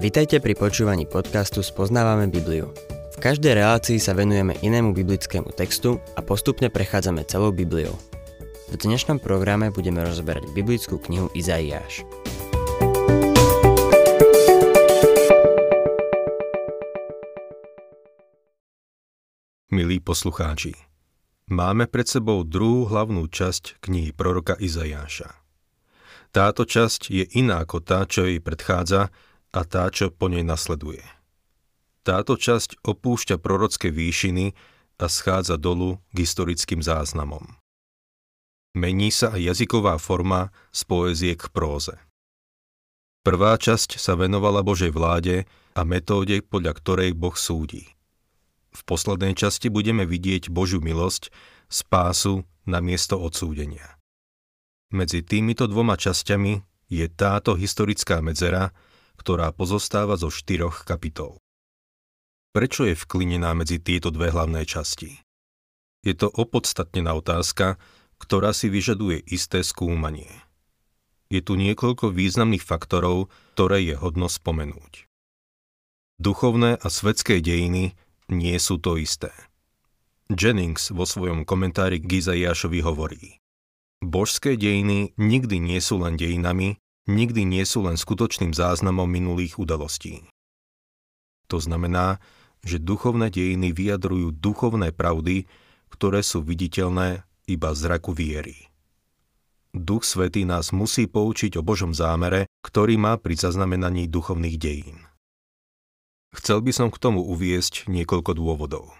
Vitajte pri počúvaní podcastu Spoznávame Bibliu. V každej relácii sa venujeme inému biblickému textu a postupne prechádzame celou Bibliou. V dnešnom programe budeme rozberať biblickú knihu Izaiáš. Milí poslucháči, máme pred sebou druhú hlavnú časť knihy proroka Izajáša. Táto časť je iná ako tá, čo jej predchádza a tá, čo po nej nasleduje. Táto časť opúšťa prorocké výšiny a schádza dolu k historickým záznamom. Mení sa aj jazyková forma z poézie k próze. Prvá časť sa venovala Božej vláde a metóde, podľa ktorej Boh súdi. V poslednej časti budeme vidieť Božiu milosť, spásu na miesto odsúdenia. Medzi týmito dvoma časťami je táto historická medzera, ktorá pozostáva zo štyroch kapitol. Prečo je vklinená medzi tieto dve hlavné časti? Je to opodstatnená otázka, ktorá si vyžaduje isté skúmanie. Je tu niekoľko významných faktorov, ktoré je hodno spomenúť. Duchovné a svetské dejiny nie sú to isté. Jennings vo svojom komentári k Izaiášovi hovorí Božské dejiny nikdy nie sú len dejinami, nikdy nie sú len skutočným záznamom minulých udalostí. To znamená, že duchovné dejiny vyjadrujú duchovné pravdy, ktoré sú viditeľné iba z raku viery. Duch Svetý nás musí poučiť o Božom zámere, ktorý má pri zaznamenaní duchovných dejín. Chcel by som k tomu uviesť niekoľko dôvodov.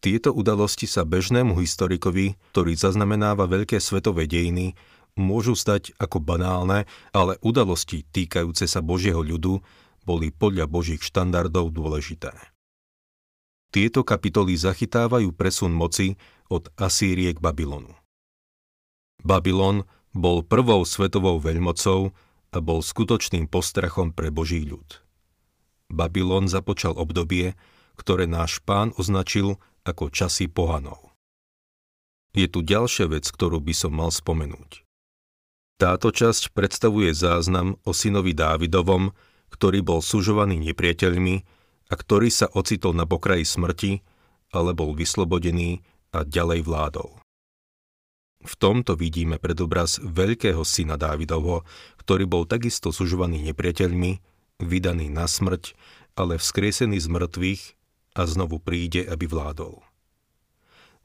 Tieto udalosti sa bežnému historikovi, ktorý zaznamenáva veľké svetové dejiny, môžu stať ako banálne, ale udalosti týkajúce sa Božieho ľudu boli podľa Božích štandardov dôležité. Tieto kapitoly zachytávajú presun moci od Asýrie k Babylonu. Babylon bol prvou svetovou veľmocou a bol skutočným postrachom pre Boží ľud. Babylon započal obdobie, ktoré náš pán označil ako časy pohanov. Je tu ďalšia vec, ktorú by som mal spomenúť. Táto časť predstavuje záznam o synovi Dávidovom, ktorý bol sužovaný nepriateľmi a ktorý sa ocitol na pokraji smrti, ale bol vyslobodený a ďalej vládol. V tomto vidíme predobraz veľkého syna Dávidovho, ktorý bol takisto sužovaný nepriateľmi, vydaný na smrť, ale vzkriesený z mŕtvych a znovu príde, aby vládol.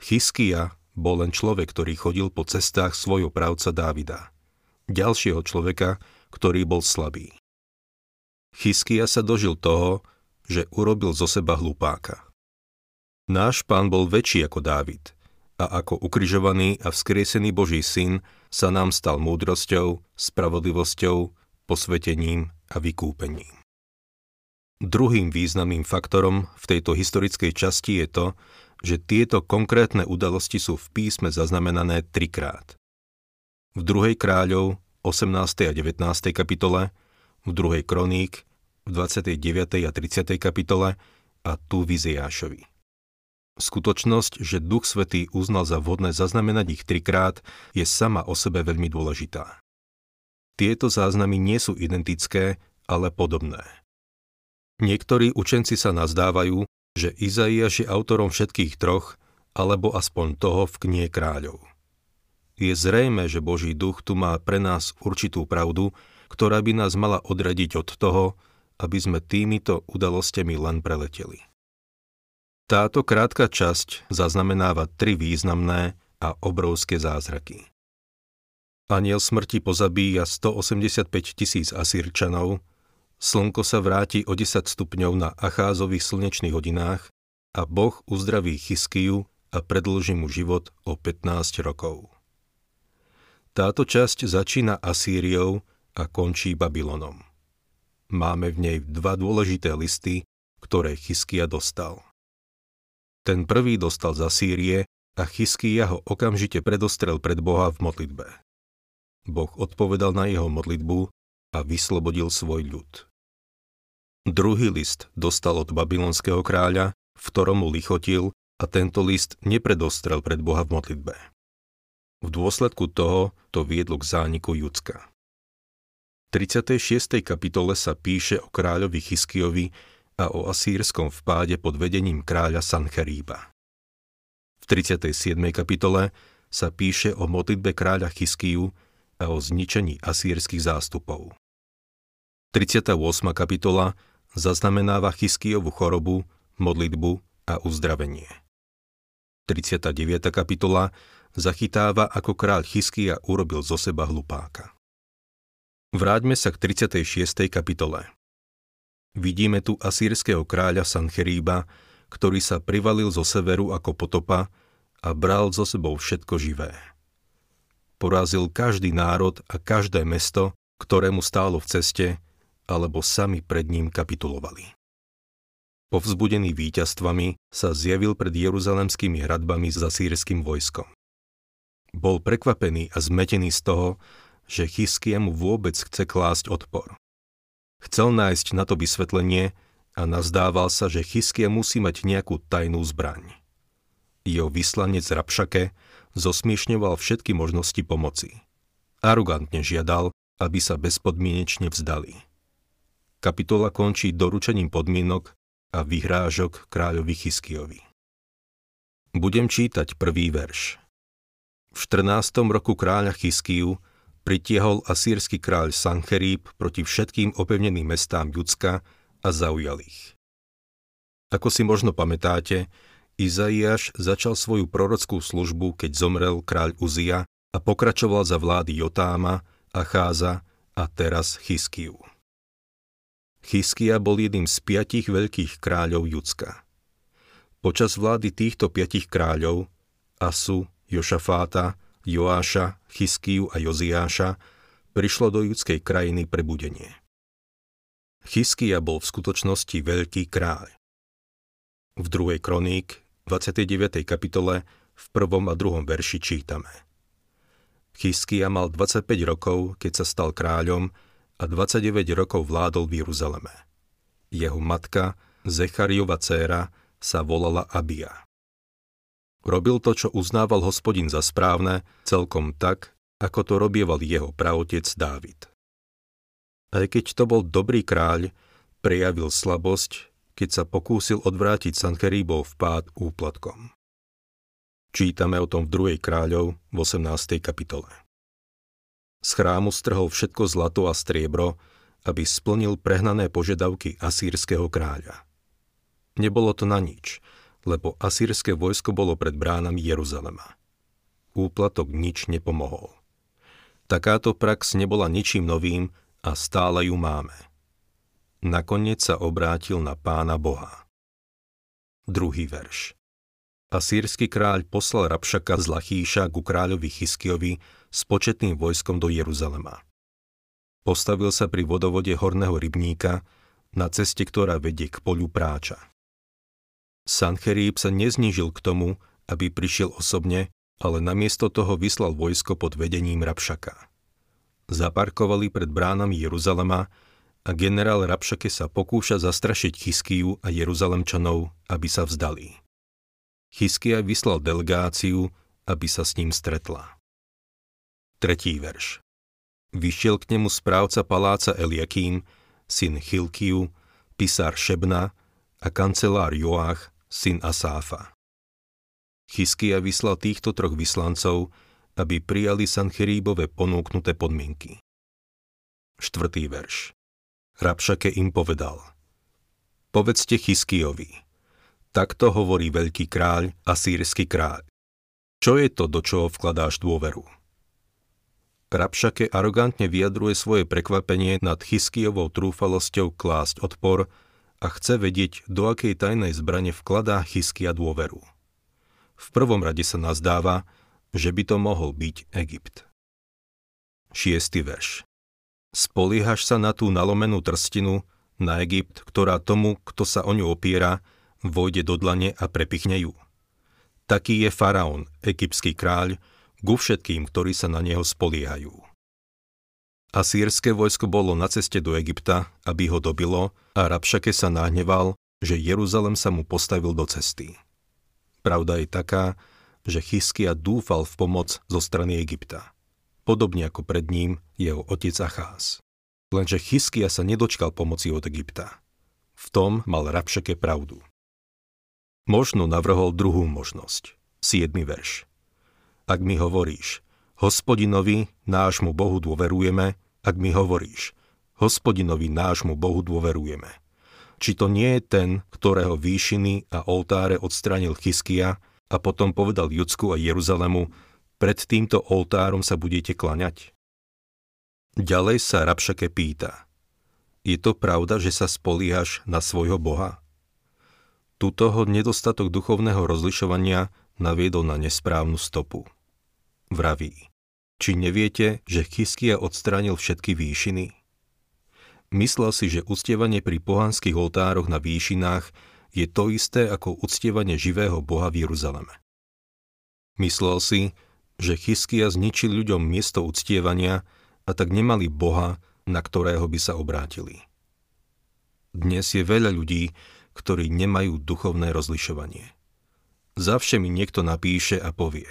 Chyskia bol len človek, ktorý chodil po cestách svojho právca Dávida – ďalšieho človeka, ktorý bol slabý. Chyskia sa dožil toho, že urobil zo seba hlupáka. Náš pán bol väčší ako Dávid a ako ukrižovaný a vzkriesený Boží syn sa nám stal múdrosťou, spravodlivosťou, posvetením a vykúpením. Druhým významným faktorom v tejto historickej časti je to, že tieto konkrétne udalosti sú v písme zaznamenané trikrát v 2. kráľov 18. a 19. kapitole, v 2. kroník v 29. a 30. kapitole a tu v Izeášovi. Skutočnosť, že Duch Svetý uznal za vhodné zaznamenať ich trikrát, je sama o sebe veľmi dôležitá. Tieto záznamy nie sú identické, ale podobné. Niektorí učenci sa nazdávajú, že Izaiáš je autorom všetkých troch, alebo aspoň toho v knihe kráľov. Je zrejme, že Boží duch tu má pre nás určitú pravdu, ktorá by nás mala odradiť od toho, aby sme týmito udalostiami len preleteli. Táto krátka časť zaznamenáva tri významné a obrovské zázraky. Aniel smrti pozabíja 185 tisíc Asírčanov, slnko sa vráti o 10 stupňov na Acházových slnečných hodinách a Boh uzdraví Chyskiju a predlží mu život o 15 rokov. Táto časť začína Asýriou a končí Babylonom. Máme v nej dva dôležité listy, ktoré Chyskia dostal. Ten prvý dostal z Asýrie a Chyskia ho okamžite predostrel pred Boha v modlitbe. Boh odpovedal na jeho modlitbu a vyslobodil svoj ľud. Druhý list dostal od babylonského kráľa, v ktorom mu lichotil a tento list nepredostrel pred Boha v modlitbe. V dôsledku toho to viedlo k zániku Judska. 36. kapitole sa píše o kráľovi Chyskiovi a o asýrskom vpáde pod vedením kráľa Sancheríba. V 37. kapitole sa píše o modlitbe kráľa Chyskiu a o zničení asýrskych zástupov. 38. kapitola zaznamenáva Chyskijovú chorobu, modlitbu a uzdravenie. 39. kapitola zachytáva, ako kráľ Chyskija urobil zo seba hlupáka. Vráťme sa k 36. kapitole. Vidíme tu asýrského kráľa Sancheríba, ktorý sa privalil zo severu ako potopa a bral zo sebou všetko živé. Porazil každý národ a každé mesto, ktorému stálo v ceste, alebo sami pred ním kapitulovali. Povzbudený víťazstvami sa zjavil pred jeruzalemskými hradbami s asýrským vojskom. Bol prekvapený a zmetený z toho, že Chyskia mu vôbec chce klásť odpor. Chcel nájsť na to vysvetlenie a nazdával sa, že Chyskia musí mať nejakú tajnú zbraň. Jeho vyslanec Rapšake zosmiešňoval všetky možnosti pomoci. Arugantne žiadal, aby sa bezpodmienečne vzdali. Kapitola končí doručením podmienok a vyhrážok kráľovi Chyskiovi. Budem čítať prvý verš. V 14. roku kráľa Chyskiu pritiehol asýrsky kráľ Sancheríb proti všetkým opevneným mestám Judska a zaujal ich. Ako si možno pamätáte, Izaiáš začal svoju prorockú službu, keď zomrel kráľ Uzia a pokračoval za vlády Jotáma, Acháza a teraz Chyskiu. Chyskia bol jedným z piatich veľkých kráľov Judska. Počas vlády týchto piatich kráľov, Asu, Jošafáta, Joáša, Chyskiu a Joziáša, prišlo do judskej krajiny prebudenie. Chyskia bol v skutočnosti veľký kráľ. V druhej kroník, 29. kapitole, v prvom a druhom verši čítame. Chyskia mal 25 rokov, keď sa stal kráľom a 29 rokov vládol v Jeruzaleme. Jeho matka, Zechariova dcéra, sa volala Abia. Robil to, čo uznával hospodin za správne, celkom tak, ako to robieval jeho praotec Dávid. Aj keď to bol dobrý kráľ, prejavil slabosť, keď sa pokúsil odvrátiť Sancheríbov vpád úplatkom. Čítame o tom v druhej kráľov v 18. kapitole. Z chrámu strhol všetko zlato a striebro, aby splnil prehnané požiadavky asýrskeho kráľa. Nebolo to na nič, lebo asýrske vojsko bolo pred bránami Jeruzalema. Úplatok nič nepomohol. Takáto prax nebola ničím novým a stále ju máme. Nakoniec sa obrátil na pána Boha. Druhý verš. Asýrsky kráľ poslal Rabšaka z Lachíša ku kráľovi Chyskiovi s početným vojskom do Jeruzalema. Postavil sa pri vodovode Horného rybníka na ceste, ktorá vedie k polu práča. Sancherib sa neznížil k tomu, aby prišiel osobne, ale namiesto toho vyslal vojsko pod vedením Rabšaka. Zaparkovali pred bránami Jeruzalema a generál Rabšake sa pokúša zastrašiť Chyskiu a Jeruzalemčanov, aby sa vzdali. Chyskia vyslal delegáciu, aby sa s ním stretla. Tretí verš. Vyšiel k nemu správca paláca Eliakým, syn Chilkiu, pisár Šebna a kancelár Joach, syn Asáfa. Chyskia vyslal týchto troch vyslancov, aby prijali Sancheríbove ponúknuté podmienky. Štvrtý verš. Rabšake im povedal. Povedzte Chyskiovi. Takto hovorí veľký kráľ a sírsky kráľ. Čo je to, do čoho vkladáš dôveru? Rabšake arogantne vyjadruje svoje prekvapenie nad Chyskijovou trúfalosťou klásť odpor a chce vedieť, do akej tajnej zbrane vkladá Chyskia dôveru. V prvom rade sa nazdáva, že by to mohol byť Egypt. Šiestý verš. Spoliehaš sa na tú nalomenú trstinu, na Egypt, ktorá tomu, kto sa o ňu opiera, vojde do dlane a prepichne ju. Taký je faraón, egyptský kráľ, ku všetkým, ktorí sa na neho spoliehajú. Asýrske vojsko bolo na ceste do Egypta, aby ho dobilo a Rabšake sa nahneval, že Jeruzalem sa mu postavil do cesty. Pravda je taká, že Chyskia dúfal v pomoc zo strany Egypta, podobne ako pred ním jeho otec Acház. Lenže Chyskia sa nedočkal pomoci od Egypta. V tom mal Rabšake pravdu. Možno navrhol druhú možnosť. 7. verš. Ak mi hovoríš, hospodinovi, nášmu Bohu dôverujeme, ak mi hovoríš, hospodinovi, nášmu Bohu dôverujeme. Či to nie je ten, ktorého výšiny a oltáre odstránil Chyskia a potom povedal Judsku a Jeruzalemu, pred týmto oltárom sa budete klaňať? Ďalej sa Rabšake pýta, je to pravda, že sa spoliaš na svojho Boha? Tutoho nedostatok duchovného rozlišovania naviedol na nesprávnu stopu. Vraví, či neviete, že Chyskia odstránil všetky výšiny? Myslel si, že uctievanie pri pohanských oltároch na výšinách je to isté ako uctievanie živého Boha v Jeruzaleme. Myslel si, že Chyskia zničil ľuďom miesto uctievania a tak nemali Boha, na ktorého by sa obrátili. Dnes je veľa ľudí, ktorí nemajú duchovné rozlišovanie. Zavše mi niekto napíše a povie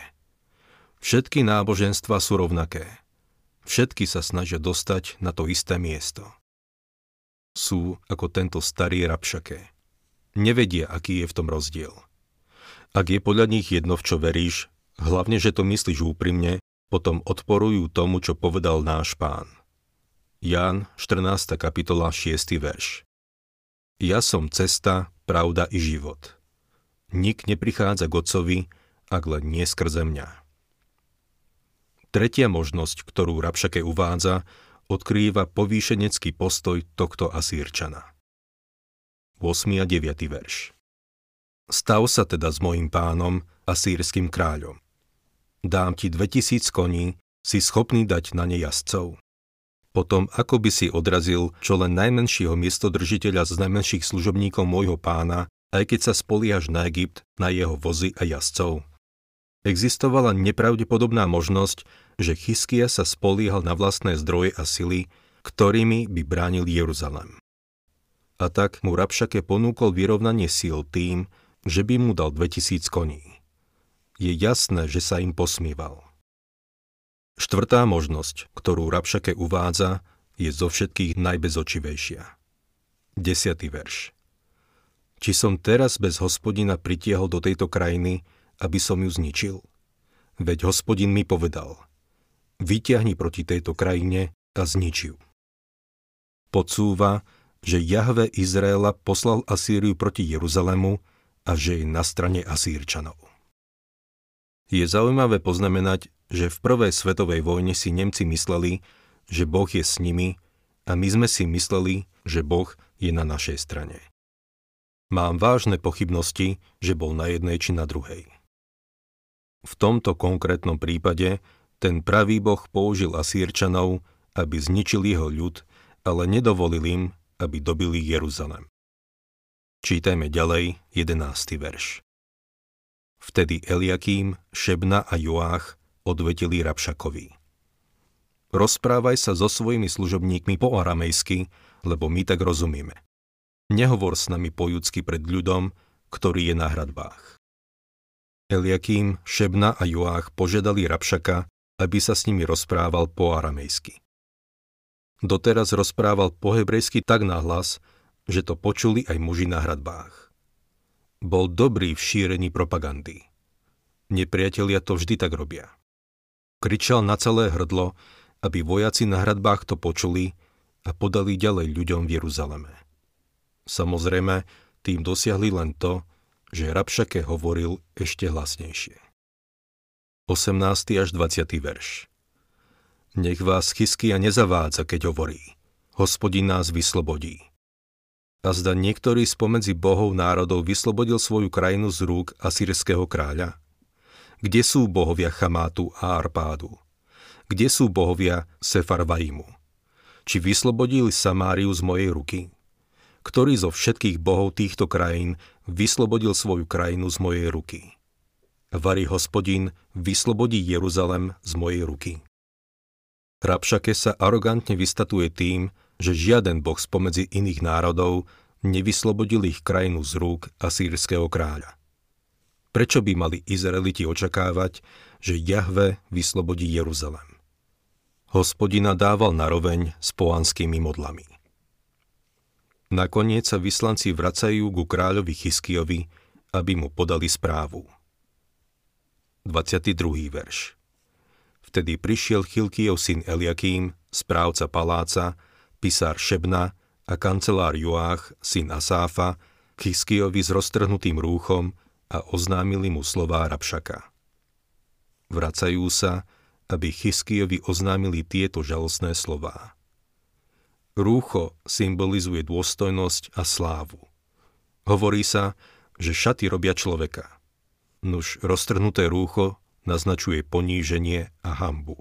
Všetky náboženstva sú rovnaké. Všetky sa snažia dostať na to isté miesto. Sú ako tento starý rabšaké. Nevedia, aký je v tom rozdiel. Ak je podľa nich jedno, v čo veríš, hlavne, že to myslíš úprimne, potom odporujú tomu, čo povedal náš pán – Ján 14. kapitola 6. verš. Ja som cesta, pravda i život. Nik neprichádza k Otcovi, ak len nie skrze mňa. Tretia možnosť, ktorú Rabšake uvádza, odkrýva povýšenecký postoj tohto Asírčana. 8. a 9. verš. Stav sa teda s mojim pánom, asýrským kráľom. Dám ti 2000 koní, si schopný dať na ne jazdcov potom ako by si odrazil čo len najmenšieho miestodržiteľa z najmenších služobníkov môjho pána, aj keď sa spoliaš na Egypt, na jeho vozy a jazdcov. Existovala nepravdepodobná možnosť, že Chyskia sa spoliehal na vlastné zdroje a sily, ktorými by bránil Jeruzalem. A tak mu Rabšake ponúkol vyrovnanie síl tým, že by mu dal 2000 koní. Je jasné, že sa im posmíval. Štvrtá možnosť, ktorú Rabšake uvádza, je zo všetkých najbezočivejšia. Desiatý verš. Či som teraz bez hospodina pritiehol do tejto krajiny, aby som ju zničil? Veď hospodin mi povedal, vyťahni proti tejto krajine a zniči ju. Podsúva, že Jahve Izraela poslal Asýriu proti Jeruzalému a že je na strane Asýrčanov. Je zaujímavé poznamenať, že v prvej svetovej vojne si Nemci mysleli, že Boh je s nimi a my sme si mysleli, že Boh je na našej strane. Mám vážne pochybnosti, že bol na jednej či na druhej. V tomto konkrétnom prípade ten pravý Boh použil Asírčanov, aby zničil jeho ľud, ale nedovolil im, aby dobili Jeruzalem. Čítajme ďalej 11. verš. Vtedy Eliakým, Šebna a Joách odvetili Rabšakovi. Rozprávaj sa so svojimi služobníkmi po aramejsky, lebo my tak rozumieme. Nehovor s nami po judsky pred ľudom, ktorý je na hradbách. Eliakým, Šebna a Joách požiadali Rabšaka, aby sa s nimi rozprával po aramejsky. Doteraz rozprával po hebrejsky tak nahlas, že to počuli aj muži na hradbách. Bol dobrý v šírení propagandy. Nepriatelia to vždy tak robia. Kričal na celé hrdlo, aby vojaci na hradbách to počuli a podali ďalej ľuďom v Jeruzaleme. Samozrejme, tým dosiahli len to, že Rabšake hovoril ešte hlasnejšie. 18. až 20. verš Nech vás Chyskia nezavádza, keď hovorí, hospodin nás vyslobodí. A zda niektorý spomedzi bohov národov vyslobodil svoju krajinu z rúk asýrského kráľa? Kde sú bohovia Chamátu a Arpádu? Kde sú bohovia Sefarvaimu? Či vyslobodili Samáriu z mojej ruky? Ktorý zo všetkých bohov týchto krajín vyslobodil svoju krajinu z mojej ruky? Vary hospodin vyslobodí Jeruzalem z mojej ruky. Rabšake sa arogantne vystatuje tým, že žiaden boh spomedzi iných národov nevyslobodil ich krajinu z rúk asýrskeho kráľa. Prečo by mali Izraeliti očakávať, že Jahve vyslobodí Jeruzalem? hospodina dával naroveň s poanskými modlami. Nakoniec sa vyslanci vracajú ku kráľovi Chyskiovi, aby mu podali správu. 22. verš Vtedy prišiel Chilkijov syn Eliakým, správca paláca, pisár Šebna a kancelár Joách, syn Asáfa, k Chyskiovi s roztrhnutým rúchom a oznámili mu slová Rabšaka. Vracajú sa, aby Chyskiovi oznámili tieto žalostné slová. Rúcho symbolizuje dôstojnosť a slávu. Hovorí sa, že šaty robia človeka. Nuž roztrhnuté rúcho naznačuje poníženie a hambu.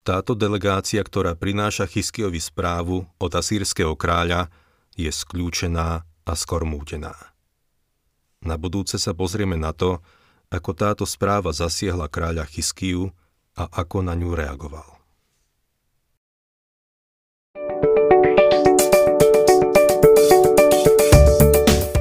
Táto delegácia, ktorá prináša Chyskiovi správu od asýrského kráľa, je skľúčená a skormútená. Na budúce sa pozrieme na to, ako táto správa zasiahla kráľa Chyskiu a ako na ňu reagoval.